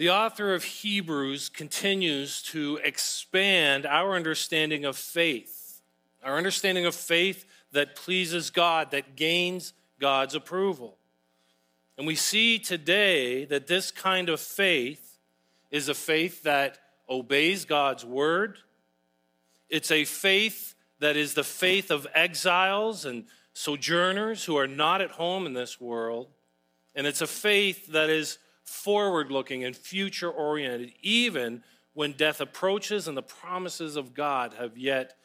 The author of Hebrews continues to expand our understanding of faith, our understanding of faith that pleases God, that gains God's approval. And we see today that this kind of faith is a faith that obeys God's word. It's a faith that is the faith of exiles and sojourners who are not at home in this world. And it's a faith that is forward looking and future oriented, even when death approaches and the promises of God have yet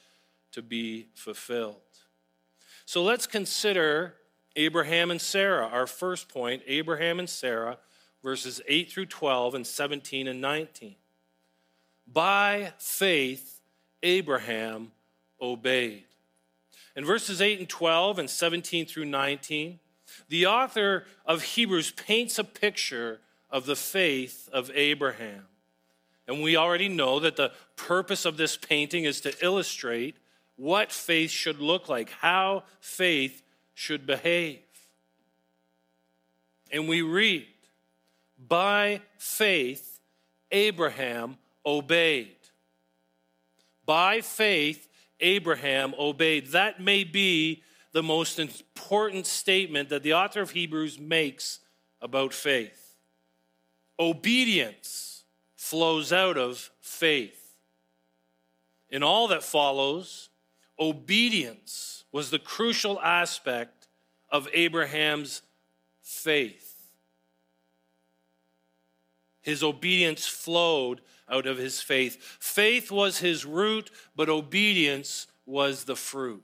to be fulfilled. So let's consider Abraham and Sarah, our first point Abraham and Sarah, verses 8 through 12 and 17 and 19. By faith, Abraham obeyed. In verses 8 and 12 and 17 through 19, the author of Hebrews paints a picture of the faith of Abraham. And we already know that the purpose of this painting is to illustrate what faith should look like, how faith should behave. And we read, by faith, Abraham obeyed. By faith, Abraham obeyed. That may be the most important statement that the author of Hebrews makes about faith. Obedience flows out of faith. In all that follows, obedience was the crucial aspect of Abraham's faith. His obedience flowed out of his faith. Faith was his root, but obedience was the fruit.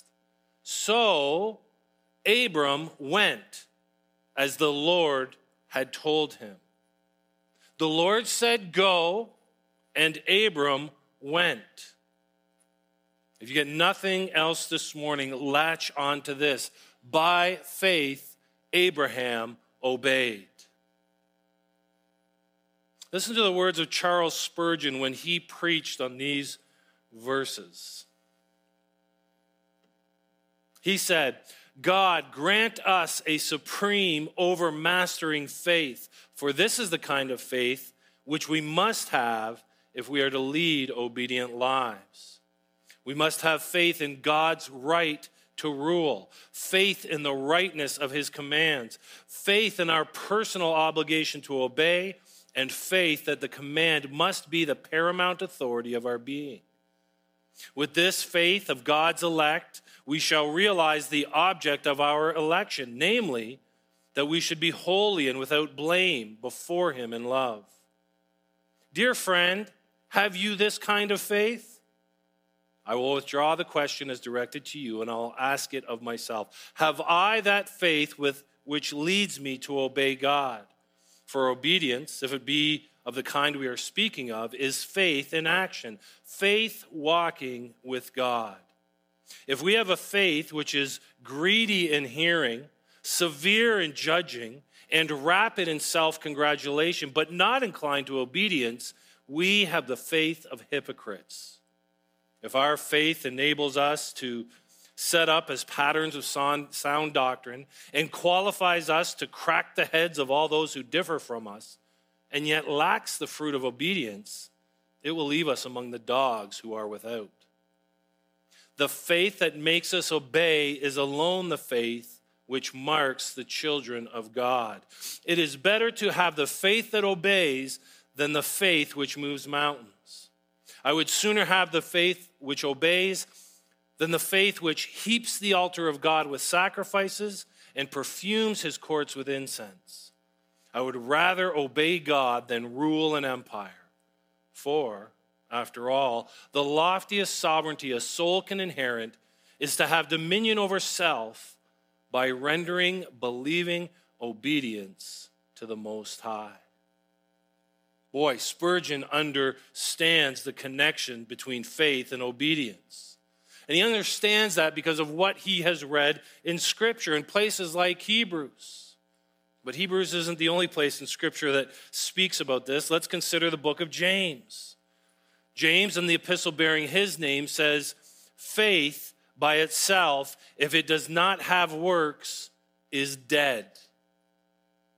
So Abram went as the Lord had told him. The Lord said, Go, and Abram went. If you get nothing else this morning, latch on to this. By faith, Abraham obeyed. Listen to the words of Charles Spurgeon when he preached on these verses. He said, God, grant us a supreme, overmastering faith, for this is the kind of faith which we must have if we are to lead obedient lives. We must have faith in God's right to rule, faith in the rightness of his commands, faith in our personal obligation to obey and faith that the command must be the paramount authority of our being. With this faith of God's elect, we shall realize the object of our election, namely, that we should be holy and without blame before Him in love. Dear friend, have you this kind of faith? I will withdraw the question as directed to you, and I'll ask it of myself. Have I that faith with which leads me to obey God? For obedience, if it be of the kind we are speaking of, is faith in action, faith walking with God. If we have a faith which is greedy in hearing, severe in judging, and rapid in self congratulation, but not inclined to obedience, we have the faith of hypocrites. If our faith enables us to set up as patterns of sound doctrine and qualifies us to crack the heads of all those who differ from us, and yet lacks the fruit of obedience, it will leave us among the dogs who are without. The faith that makes us obey is alone the faith which marks the children of God. It is better to have the faith that obeys than the faith which moves mountains. I would sooner have the faith which obeys than the faith which heaps the altar of God with sacrifices and perfumes his courts with incense. I would rather obey God than rule an empire. For, after all, the loftiest sovereignty a soul can inherit is to have dominion over self by rendering believing obedience to the Most High. Boy, Spurgeon understands the connection between faith and obedience. And he understands that because of what he has read in Scripture in places like Hebrews. But Hebrews isn't the only place in Scripture that speaks about this. Let's consider the book of James. James, in the epistle bearing his name, says, Faith by itself, if it does not have works, is dead.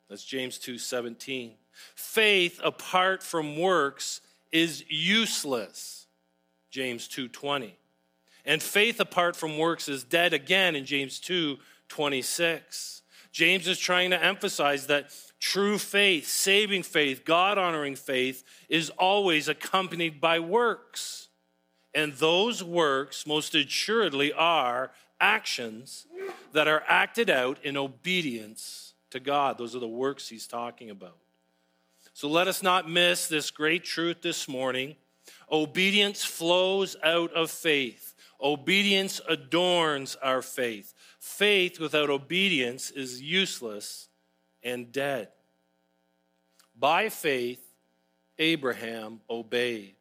That's James 2 17. Faith apart from works is useless. James 2:20. And faith apart from works is dead again in James 2:26. James is trying to emphasize that true faith, saving faith, God honoring faith is always accompanied by works. And those works, most assuredly, are actions that are acted out in obedience to God. Those are the works he's talking about. So let us not miss this great truth this morning. Obedience flows out of faith, obedience adorns our faith. Faith without obedience is useless and dead. By faith, Abraham obeyed.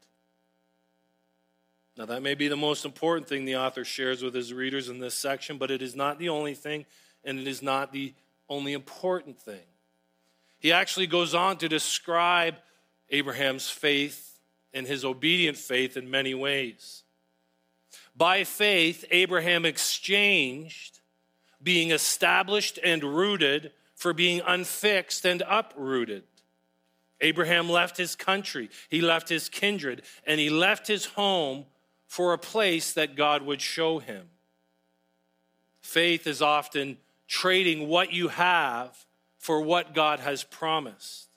Now, that may be the most important thing the author shares with his readers in this section, but it is not the only thing, and it is not the only important thing. He actually goes on to describe Abraham's faith and his obedient faith in many ways. By faith, Abraham exchanged being established and rooted for being unfixed and uprooted. Abraham left his country, he left his kindred, and he left his home for a place that God would show him. Faith is often trading what you have for what God has promised.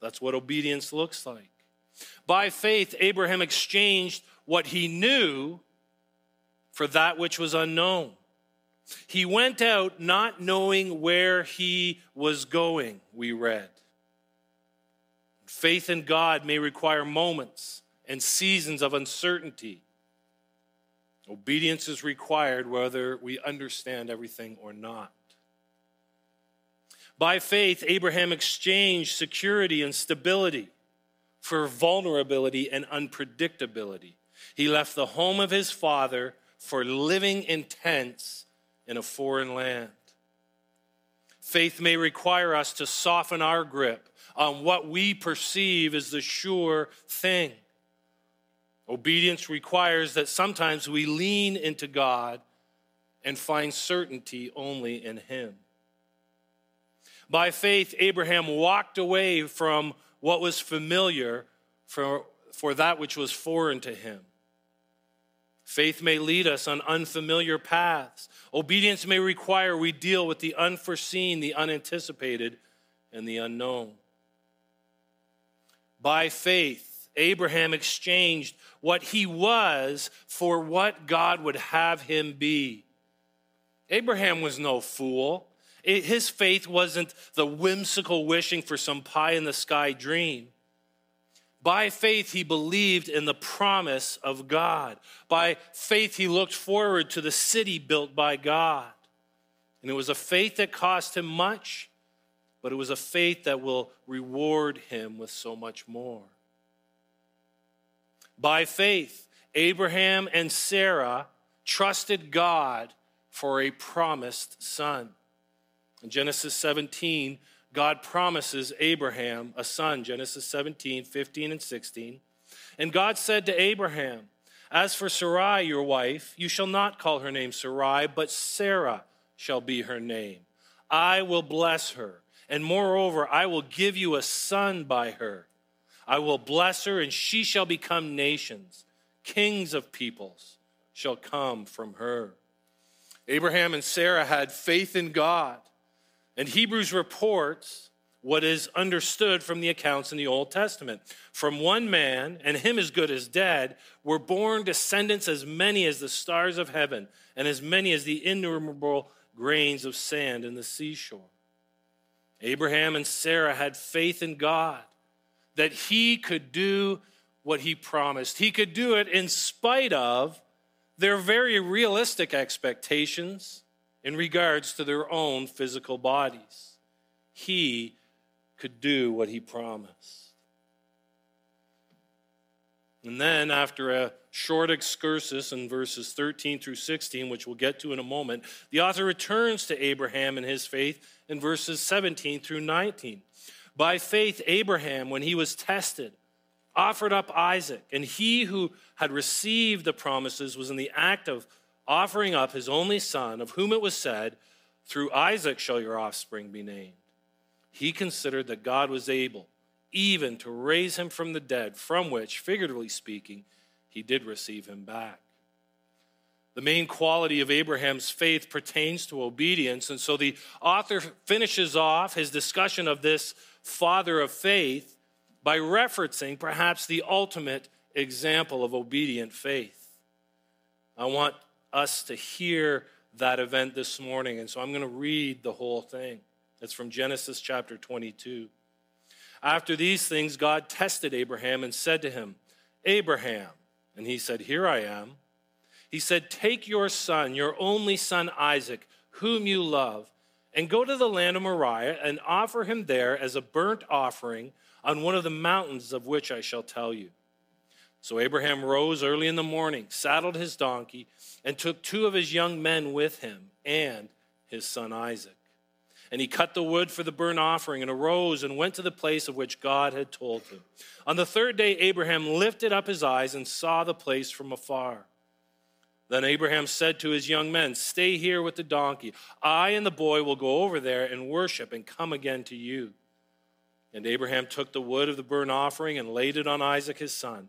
That's what obedience looks like. By faith, Abraham exchanged what he knew for that which was unknown. He went out not knowing where he was going, we read. Faith in God may require moments and seasons of uncertainty. Obedience is required whether we understand everything or not. By faith, Abraham exchanged security and stability for vulnerability and unpredictability. He left the home of his father for living in tents in a foreign land. Faith may require us to soften our grip on what we perceive as the sure thing. Obedience requires that sometimes we lean into God and find certainty only in Him. By faith, Abraham walked away from what was familiar for, for that which was foreign to him. Faith may lead us on unfamiliar paths. Obedience may require we deal with the unforeseen, the unanticipated, and the unknown. By faith, Abraham exchanged what he was for what God would have him be. Abraham was no fool. His faith wasn't the whimsical wishing for some pie in the sky dream. By faith, he believed in the promise of God. By faith, he looked forward to the city built by God. And it was a faith that cost him much, but it was a faith that will reward him with so much more. By faith, Abraham and Sarah trusted God for a promised son. In Genesis 17, God promises Abraham a son, Genesis 17, 15, and 16. And God said to Abraham, As for Sarai, your wife, you shall not call her name Sarai, but Sarah shall be her name. I will bless her, and moreover, I will give you a son by her. I will bless her, and she shall become nations. Kings of peoples shall come from her. Abraham and Sarah had faith in God and Hebrews reports what is understood from the accounts in the Old Testament. From one man, and him as good as dead, were born descendants as many as the stars of heaven, and as many as the innumerable grains of sand in the seashore. Abraham and Sarah had faith in God that he could do what he promised. He could do it in spite of their very realistic expectations in regards to their own physical bodies. He could do what he promised. And then, after a short excursus in verses 13 through 16, which we'll get to in a moment, the author returns to Abraham and his faith in verses 17 through 19. By faith, Abraham, when he was tested, offered up Isaac, and he who had received the promises was in the act of offering up his only son, of whom it was said, Through Isaac shall your offspring be named. He considered that God was able even to raise him from the dead, from which, figuratively speaking, he did receive him back. The main quality of Abraham's faith pertains to obedience, and so the author finishes off his discussion of this father of faith by referencing perhaps the ultimate example of obedient faith. I want us to hear that event this morning, and so I'm going to read the whole thing. It's from Genesis chapter 22. After these things, God tested Abraham and said to him, Abraham. And he said, Here I am. He said, Take your son, your only son Isaac, whom you love, and go to the land of Moriah and offer him there as a burnt offering on one of the mountains of which I shall tell you. So Abraham rose early in the morning, saddled his donkey, and took two of his young men with him and his son Isaac. And he cut the wood for the burnt offering and arose and went to the place of which God had told him. On the third day, Abraham lifted up his eyes and saw the place from afar. Then Abraham said to his young men, Stay here with the donkey. I and the boy will go over there and worship and come again to you. And Abraham took the wood of the burnt offering and laid it on Isaac his son.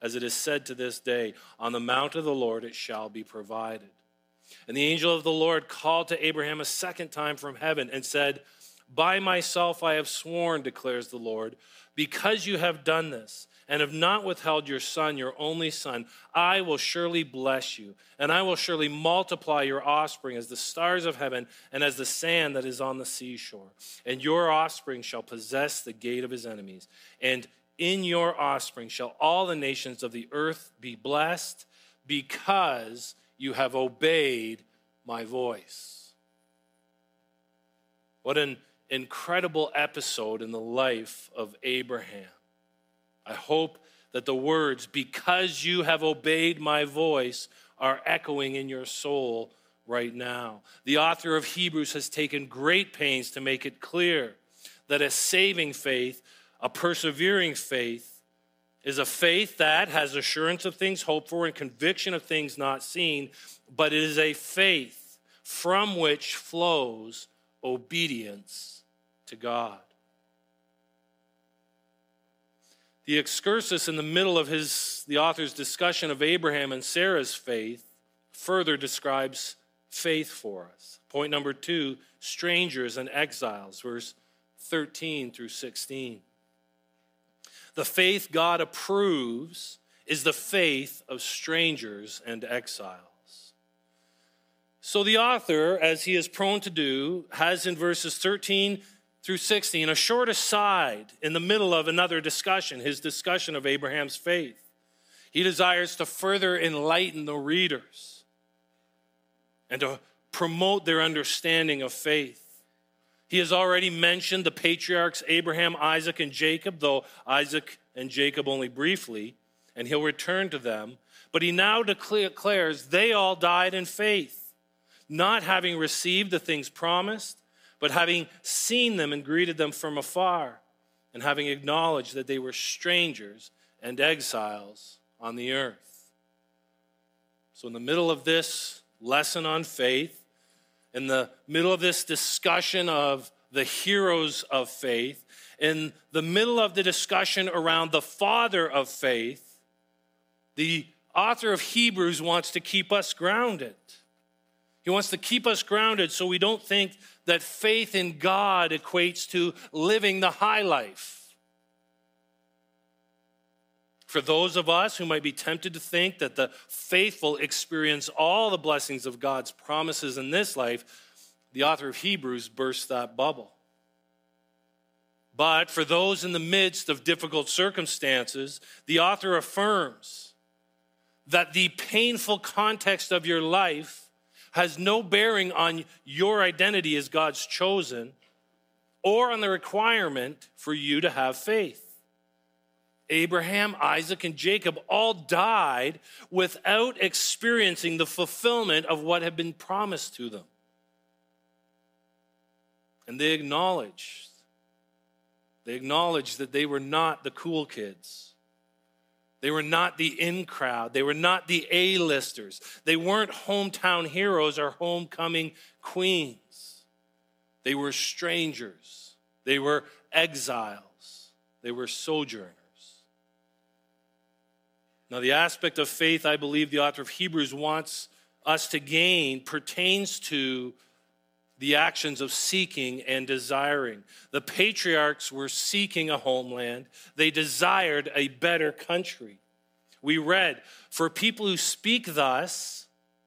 as it is said to this day, On the mount of the Lord it shall be provided. And the angel of the Lord called to Abraham a second time from heaven and said, By myself I have sworn, declares the Lord, because you have done this and have not withheld your son, your only son, I will surely bless you, and I will surely multiply your offspring as the stars of heaven and as the sand that is on the seashore. And your offspring shall possess the gate of his enemies. And in your offspring shall all the nations of the earth be blessed because you have obeyed my voice. What an incredible episode in the life of Abraham. I hope that the words, because you have obeyed my voice, are echoing in your soul right now. The author of Hebrews has taken great pains to make it clear that a saving faith a persevering faith is a faith that has assurance of things hoped for and conviction of things not seen, but it is a faith from which flows obedience to God. The excursus in the middle of his, the author's discussion of Abraham and Sarah's faith further describes faith for us. Point number two strangers and exiles, verse 13 through 16. The faith God approves is the faith of strangers and exiles. So the author, as he is prone to do, has in verses 13 through 16 a short aside in the middle of another discussion, his discussion of Abraham's faith. He desires to further enlighten the readers and to promote their understanding of faith. He has already mentioned the patriarchs Abraham, Isaac, and Jacob, though Isaac and Jacob only briefly. and he'll return to them. But he now declares they all died in faith, not having received the things promised, but having seen them and greeted them from afar, and having acknowledged that they were strangers and exiles on the earth. So, in the middle of this lesson on faith, in the middle of this discussion of the heroes of faith, in the middle of the discussion around the father of faith, the author of Hebrews wants to keep us grounded. He wants to keep us grounded so we don't think that faith in God equates to living the high life. For those of us who might be tempted to think that the faithful experience all the blessings of God's promises in this life, the author of Hebrews bursts that bubble. But for those in the midst of difficult circumstances, the author affirms that the painful context of your life has no bearing on your identity as God's chosen or on the requirement for you to have faith. Abraham, Isaac, and Jacob all died without experiencing the fulfillment of what had been promised to them. And they acknowledged, they acknowledged that they were not the cool kids they were not the in crowd. They were not the A listers. They weren't hometown heroes or homecoming queens. They were strangers. They were exiles. They were sojourners. Now, the aspect of faith I believe the author of Hebrews wants us to gain pertains to the actions of seeking and desiring. The patriarchs were seeking a homeland, they desired a better country. We read, For people who speak thus,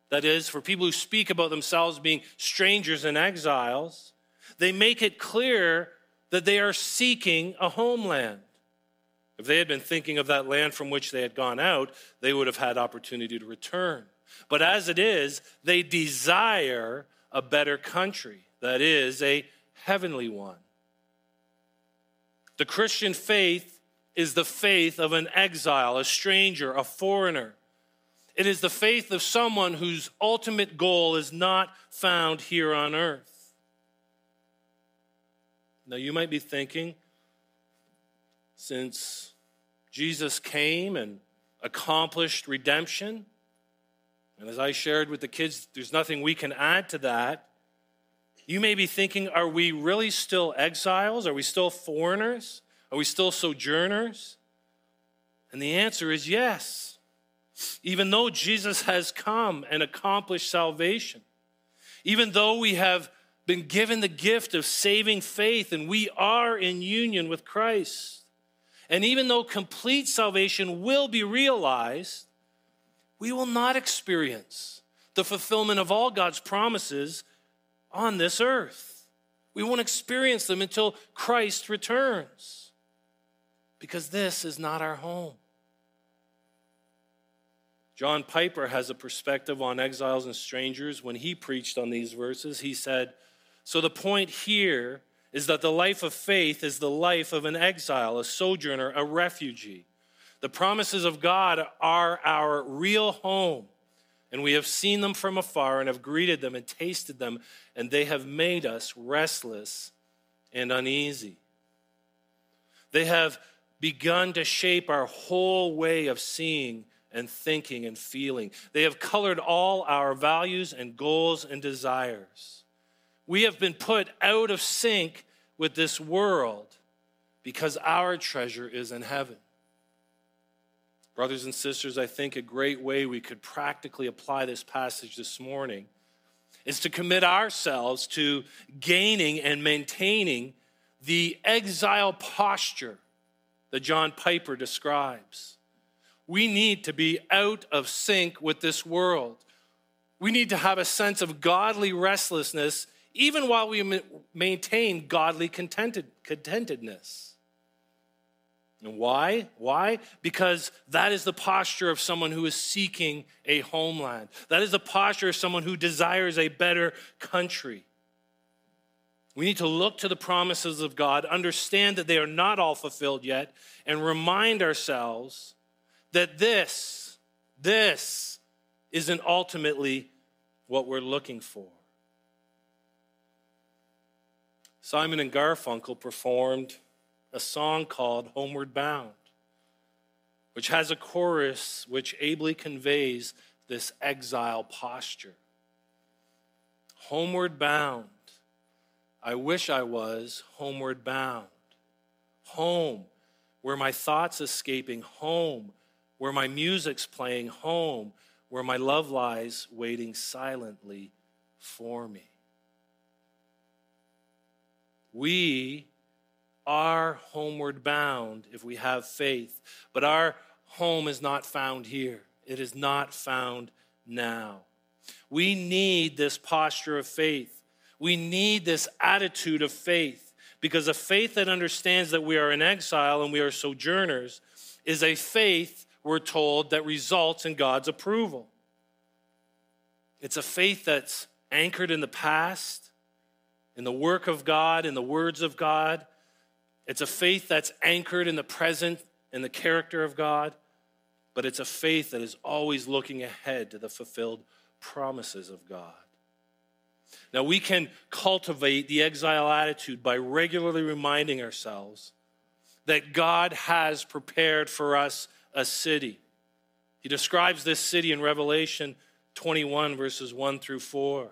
that is, for people who speak about themselves being strangers and exiles, they make it clear that they are seeking a homeland. If they had been thinking of that land from which they had gone out, they would have had opportunity to return. But as it is, they desire a better country, that is, a heavenly one. The Christian faith is the faith of an exile, a stranger, a foreigner. It is the faith of someone whose ultimate goal is not found here on earth. Now, you might be thinking, since Jesus came and accomplished redemption, and as I shared with the kids, there's nothing we can add to that. You may be thinking, are we really still exiles? Are we still foreigners? Are we still sojourners? And the answer is yes. Even though Jesus has come and accomplished salvation, even though we have been given the gift of saving faith and we are in union with Christ, and even though complete salvation will be realized, we will not experience the fulfillment of all God's promises on this earth. We won't experience them until Christ returns because this is not our home. John Piper has a perspective on exiles and strangers. When he preached on these verses, he said, So the point here is that the life of faith is the life of an exile, a sojourner, a refugee. The promises of God are our real home, and we have seen them from afar and have greeted them and tasted them, and they have made us restless and uneasy. They have begun to shape our whole way of seeing and thinking and feeling. They have colored all our values and goals and desires. We have been put out of sync with this world because our treasure is in heaven. Brothers and sisters, I think a great way we could practically apply this passage this morning is to commit ourselves to gaining and maintaining the exile posture that John Piper describes. We need to be out of sync with this world. We need to have a sense of godly restlessness even while we maintain godly contented, contentedness. And why? Why? Because that is the posture of someone who is seeking a homeland. That is the posture of someone who desires a better country. We need to look to the promises of God, understand that they are not all fulfilled yet, and remind ourselves that this, this isn't ultimately what we're looking for. Simon and Garfunkel performed a song called Homeward Bound, which has a chorus which ably conveys this exile posture. Homeward bound, I wish I was homeward bound. Home, where my thoughts escaping, home, where my music's playing, home, where my love lies waiting silently for me. We are homeward bound if we have faith, but our home is not found here. It is not found now. We need this posture of faith. We need this attitude of faith because a faith that understands that we are in exile and we are sojourners is a faith, we're told, that results in God's approval. It's a faith that's anchored in the past, in the work of God, in the words of God. It's a faith that's anchored in the present, in the character of God. But it's a faith that is always looking ahead to the fulfilled promises of God. Now, we can cultivate the exile attitude by regularly reminding ourselves that God has prepared for us a city. He describes this city in Revelation 21, verses 1 through 4.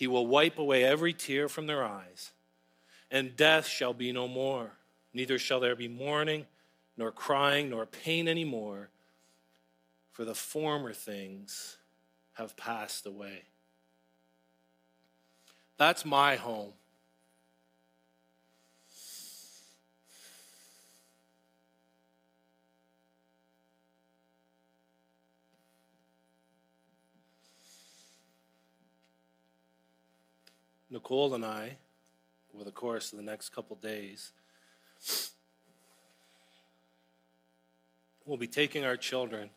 He will wipe away every tear from their eyes, and death shall be no more. Neither shall there be mourning, nor crying, nor pain any more for the former things have passed away. That's my home. Nicole and I, over the course of the next couple days, will be taking our children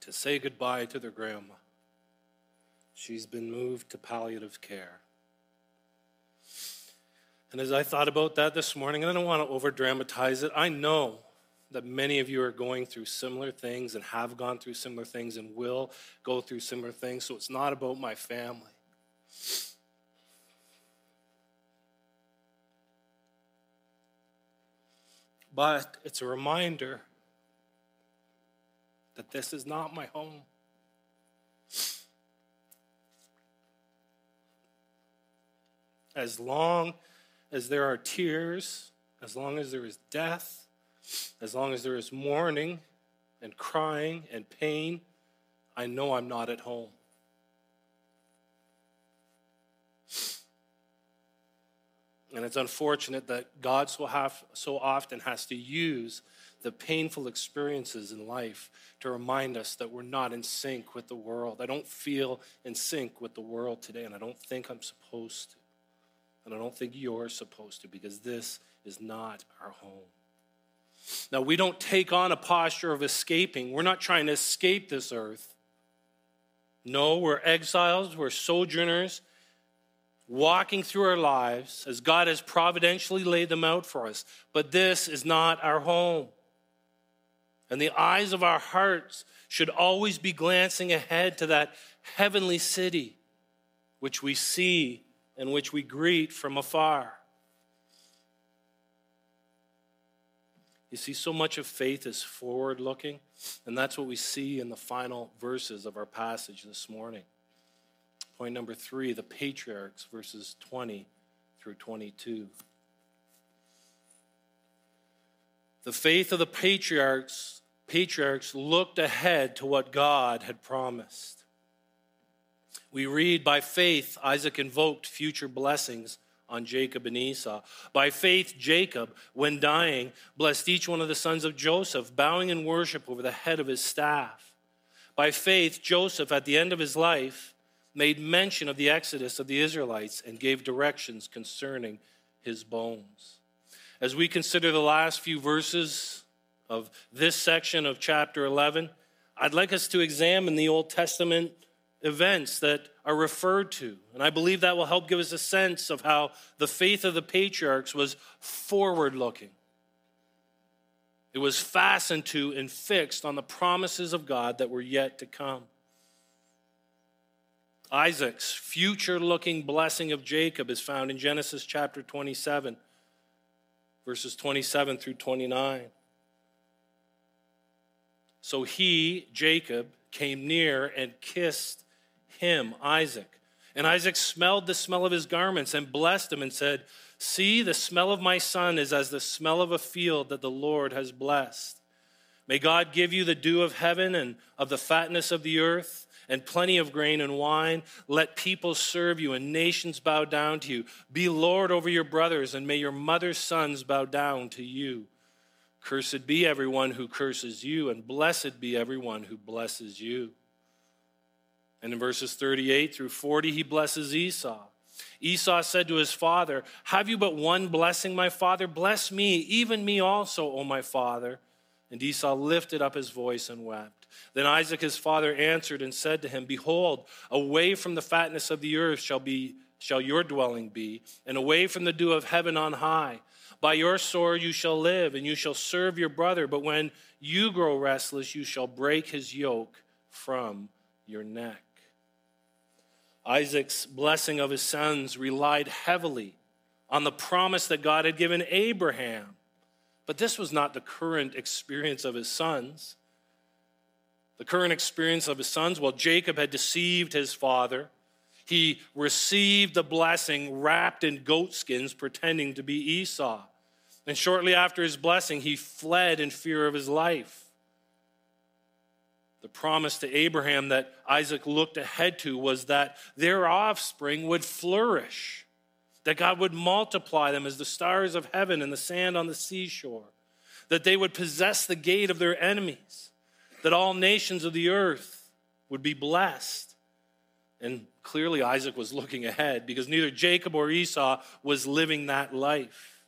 to say goodbye to their grandma. She's been moved to palliative care. And as I thought about that this morning, and I don't want to over dramatize it, I know that many of you are going through similar things and have gone through similar things and will go through similar things. So it's not about my family. But it's a reminder that this is not my home. As long as there are tears, as long as there is death, as long as there is mourning and crying and pain, I know I'm not at home. And it's unfortunate that God so, have, so often has to use the painful experiences in life to remind us that we're not in sync with the world. I don't feel in sync with the world today, and I don't think I'm supposed to. And I don't think you're supposed to because this is not our home. Now, we don't take on a posture of escaping. We're not trying to escape this earth. No, we're exiles, we're sojourners, walking through our lives as God has providentially laid them out for us. But this is not our home. And the eyes of our hearts should always be glancing ahead to that heavenly city which we see and which we greet from afar. You see, so much of faith is forward looking, and that's what we see in the final verses of our passage this morning. Point number three the patriarchs, verses 20 through 22. The faith of the patriarchs, patriarchs looked ahead to what God had promised. We read, by faith, Isaac invoked future blessings on Jacob and Esau. By faith, Jacob, when dying, blessed each one of the sons of Joseph, bowing in worship over the head of his staff. By faith, Joseph, at the end of his life, made mention of the exodus of the Israelites and gave directions concerning his bones. As we consider the last few verses of this section of chapter 11, I'd like us to examine the Old Testament events that are referred to. And I believe that will help give us a sense of how the faith of the patriarchs was forward looking. It was fastened to and fixed on the promises of God that were yet to come. Isaac's future looking blessing of Jacob is found in Genesis chapter 27, verses 27 through 29. So he, Jacob, came near and kissed him, Isaac. And Isaac smelled the smell of his garments and blessed him and said, See, the smell of my son is as the smell of a field that the Lord has blessed. May God give you the dew of heaven and of the fatness of the earth and plenty of grain and wine. Let people serve you and nations bow down to you. Be Lord over your brothers, and may your mother's sons bow down to you. Cursed be everyone who curses you, and blessed be everyone who blesses you. And in verses 38 through 40, he blesses Esau. Esau said to his father, Have you but one blessing, my father? Bless me, even me also, O my father. And Esau lifted up his voice and wept. Then Isaac his father answered and said to him, Behold, away from the fatness of the earth shall be shall your dwelling be, and away from the dew of heaven on high. By your sword you shall live, and you shall serve your brother. But when you grow restless, you shall break his yoke from your neck. Isaac's blessing of his sons relied heavily on the promise that God had given Abraham. But this was not the current experience of his sons. The current experience of his sons, well, Jacob had deceived his father. He received the blessing wrapped in goatskins, pretending to be Esau. And shortly after his blessing, he fled in fear of his life. The promise to Abraham that Isaac looked ahead to was that their offspring would flourish, that God would multiply them as the stars of heaven and the sand on the seashore, that they would possess the gate of their enemies, that all nations of the earth would be blessed. And clearly, Isaac was looking ahead because neither Jacob or Esau was living that life.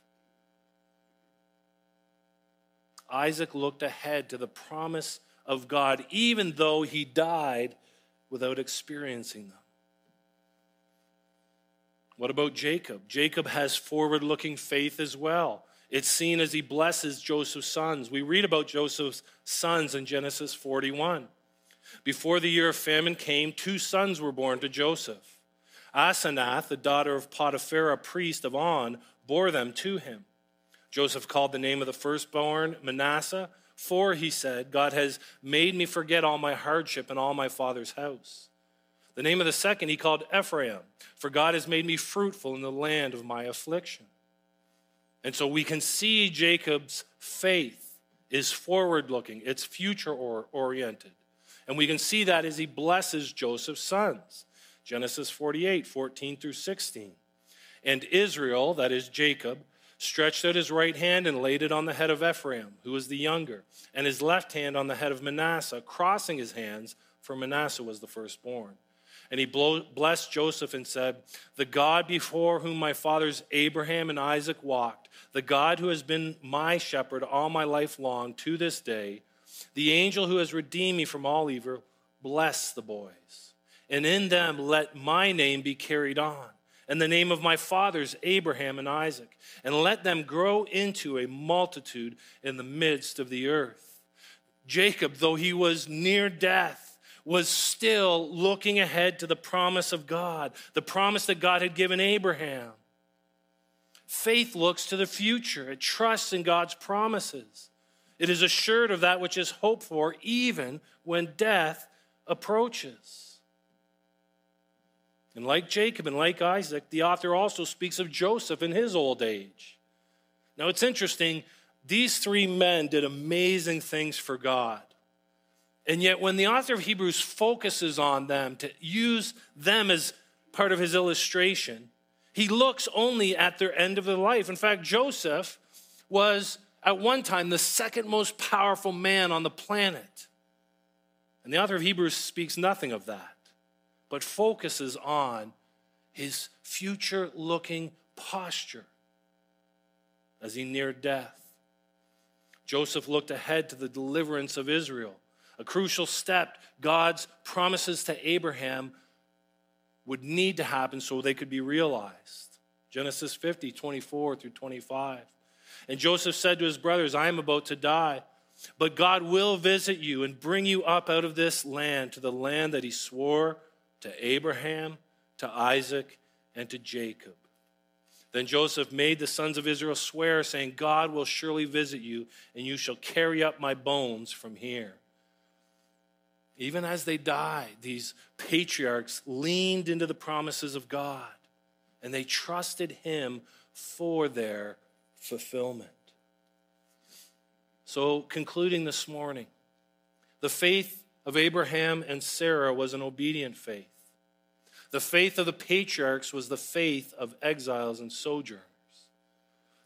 Isaac looked ahead to the promise of God, even though he died without experiencing them. What about Jacob? Jacob has forward looking faith as well. It's seen as he blesses Joseph's sons. We read about Joseph's sons in Genesis 41. Before the year of famine came, two sons were born to Joseph. Asenath, the daughter of Potiphar, a priest of On, bore them to him. Joseph called the name of the firstborn Manasseh, for, he said, God has made me forget all my hardship and all my father's house. The name of the second he called Ephraim, for God has made me fruitful in the land of my affliction. And so we can see Jacob's faith is forward looking, it's future oriented. And we can see that as he blesses Joseph's sons. Genesis 48, 14 through 16. And Israel, that is Jacob, stretched out his right hand and laid it on the head of Ephraim, who was the younger, and his left hand on the head of Manasseh, crossing his hands, for Manasseh was the firstborn. And he blessed Joseph and said, The God before whom my fathers Abraham and Isaac walked, the God who has been my shepherd all my life long to this day, the angel who has redeemed me from all evil, bless the boys. And in them let my name be carried on and the name of my fathers, Abraham and Isaac, and let them grow into a multitude in the midst of the earth. Jacob, though he was near death, was still looking ahead to the promise of God, the promise that God had given Abraham. Faith looks to the future, it trusts in God's promises. It is assured of that which is hoped for, even when death approaches. And like Jacob and like Isaac, the author also speaks of Joseph in his old age. Now it's interesting, these three men did amazing things for God. And yet, when the author of Hebrews focuses on them to use them as part of his illustration, he looks only at their end of their life. In fact, Joseph was at one time the second most powerful man on the planet. And the author of Hebrews speaks nothing of that, but focuses on his future looking posture as he neared death. Joseph looked ahead to the deliverance of Israel, a crucial step God's promises to Abraham would need to happen so they could be realized. Genesis 50, 24 through 25. And Joseph said to his brothers, I am about to die, but God will visit you and bring you up out of this land to the land that he swore to Abraham, to Isaac, and to Jacob. Then Joseph made the sons of Israel swear, saying, God will surely visit you, and you shall carry up my bones from here. Even as they died, these patriarchs leaned into the promises of God, and they trusted him for their fulfillment. So, concluding this morning, the faith of Abraham and Sarah was an obedient faith. The faith of the patriarchs was the faith of exiles and sojourners.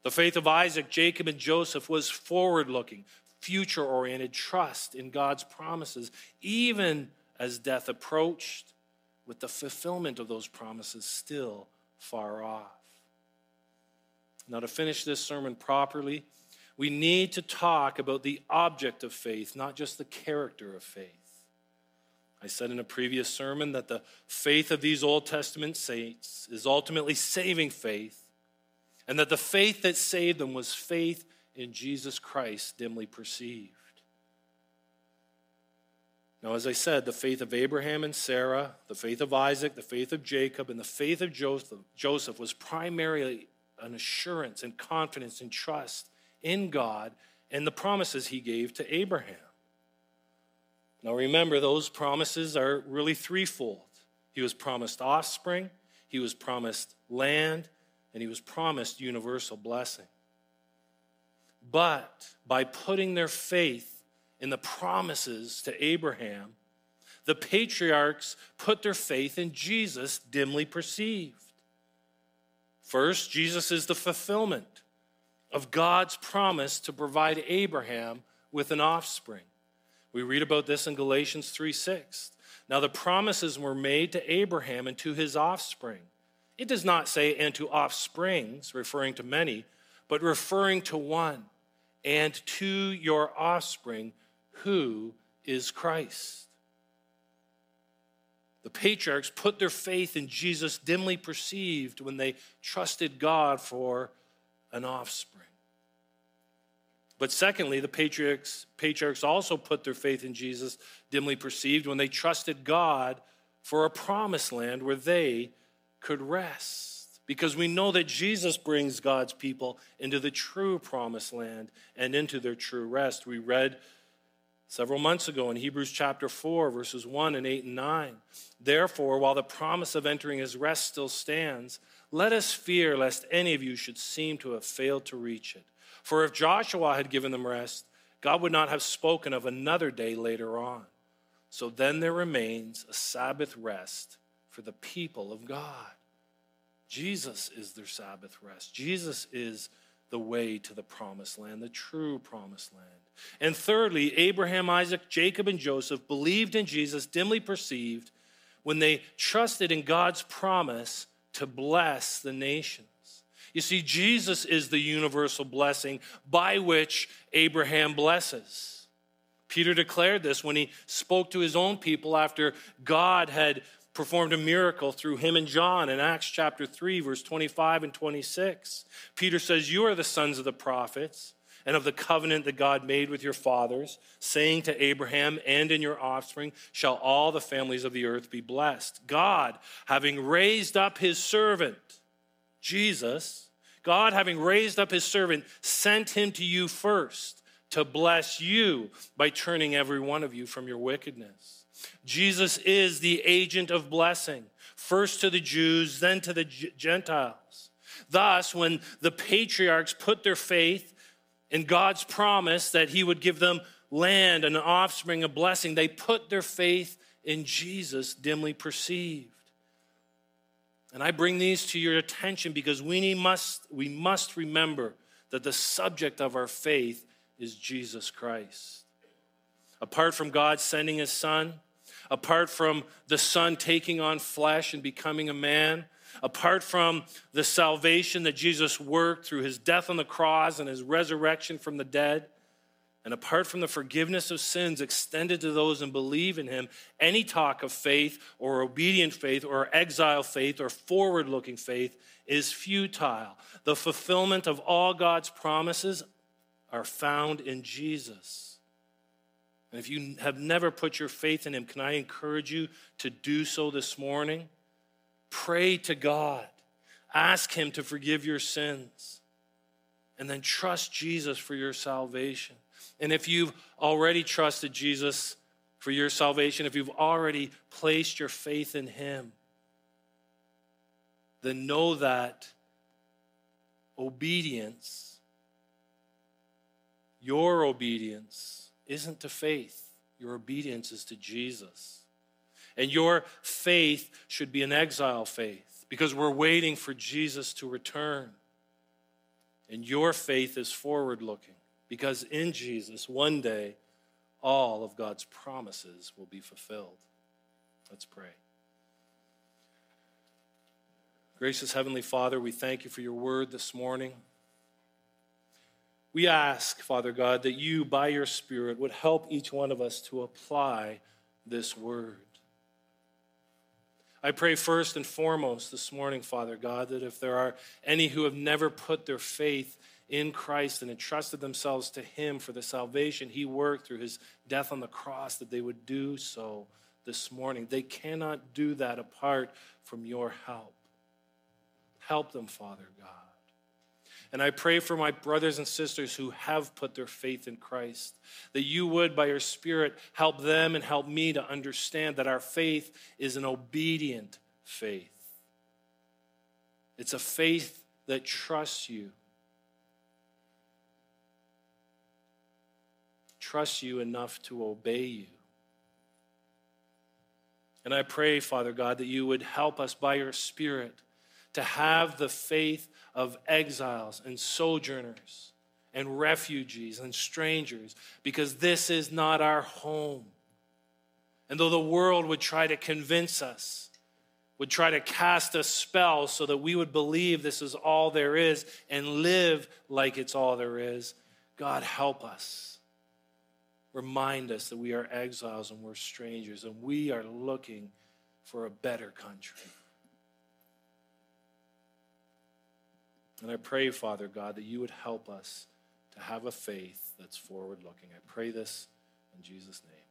The faith of Isaac, Jacob, and Joseph was forward looking, future oriented trust in God's promises, even as death approached, with the fulfillment of those promises still far off. Now, to finish this sermon properly, we need to talk about the object of faith, not just the character of faith. I said in a previous sermon that the faith of these Old Testament saints is ultimately saving faith, and that the faith that saved them was faith in Jesus Christ, dimly perceived. Now, as I said, the faith of Abraham and Sarah, the faith of Isaac, the faith of Jacob, and the faith of Joseph, was primarily an assurance and confidence and trust in God and the promises he gave to Abraham. Now remember, those promises are really threefold. He was promised offspring, he was promised land, and he was promised universal blessing. But by putting their faith in the promises to Abraham, the patriarchs put their faith in Jesus, dimly perceived. First, Jesus is the fulfillment of God's promise to provide Abraham with an offspring. We read about this in Galatians 3 6. Now, the promises were made to Abraham and to his offspring. It does not say, and to offsprings, referring to many, but referring to one, and to your offspring, who is Christ. The patriarchs put their faith in Jesus, dimly perceived, when they trusted God for an offspring. But secondly, the patriarchs, patriarchs also put their faith in Jesus, dimly perceived, when they trusted God for a promised land where they could rest. Because we know that Jesus brings God's people into the true promised land and into their true rest. We read several months ago in Hebrews chapter 4, verses 1 and 8 and 9. Therefore, while the promise of entering his rest still stands, let us fear lest any of you should seem to have failed to reach it. For if Joshua had given them rest, God would not have spoken of another day later on. So then there remains a Sabbath rest for the people of God. Jesus is their Sabbath rest. Jesus is the way to the promised land, the true promised land. And thirdly, Abraham, Isaac, Jacob, and Joseph believed in Jesus, dimly perceived, when they trusted in God's promise to bless the nations. You see, Jesus is the universal blessing by which Abraham blesses. Peter declared this when he spoke to his own people after God had performed a miracle through him and John in Acts chapter 3, verse 25 and 26. Peter says, You are the sons of the prophets and of the covenant that God made with your fathers, saying to Abraham, And in your offspring shall all the families of the earth be blessed. God, having raised up his servant, Jesus, God, having raised up his servant, sent him to you first to bless you by turning every one of you from your wickedness. Jesus is the agent of blessing, first to the Jews, then to the Gentiles. Thus, when the patriarchs put their faith in God's promise that he would give them land, an offspring, a blessing. They put their faith in Jesus, dimly perceived. And I bring these to your attention because we must, we must remember that the subject of our faith is Jesus Christ. Apart from God sending his son, apart from the son taking on flesh and becoming a man, apart from the salvation that Jesus worked through his death on the cross and his resurrection from the dead, and apart from the forgiveness of sins extended to those who believe in him, any talk of faith or obedient faith or exile faith or forward looking faith is futile. The fulfillment of all God's promises are found in Jesus. And if you have never put your faith in him, can I encourage you to do so this morning? Pray to God, ask him to forgive your sins, and then trust Jesus for your salvation. And if you've already trusted Jesus for your salvation, if you've already placed your faith in Him, then know that obedience, your obedience, isn't to faith. Your obedience is to Jesus. And your faith should be an exile faith because we're waiting for Jesus to return. And your faith is forward looking because in Jesus, one day, all of God's promises will be fulfilled. Let's pray. Gracious Heavenly Father, we thank you for your word this morning. We ask, Father God, that you, by your Spirit, would help each one of us to apply this word. I pray first and foremost this morning, Father God, that if there are any who have never put their faith in Christ and entrusted themselves to Him for the salvation He worked through His death on the cross, that they would do so this morning. They cannot do that apart from your help. Help them, Father God. And I pray for my brothers and sisters who have put their faith in Christ, that you would, by your Spirit, help them and help me to understand that our faith is an obedient faith. It's a faith that trusts you trust you enough to obey you. And I pray, Father God, that you would help us by your Spirit to have the faith of exiles and sojourners and refugees and strangers, because this is not our home. And though the world would try to convince us, would try to cast a spell so that we would believe this is all there is and live like it's all there is, God, help us remind us that we are exiles and we're strangers and we are looking for a better country. And I pray, Father God, that you would help us to have a faith that's forward looking. I pray this in Jesus' name.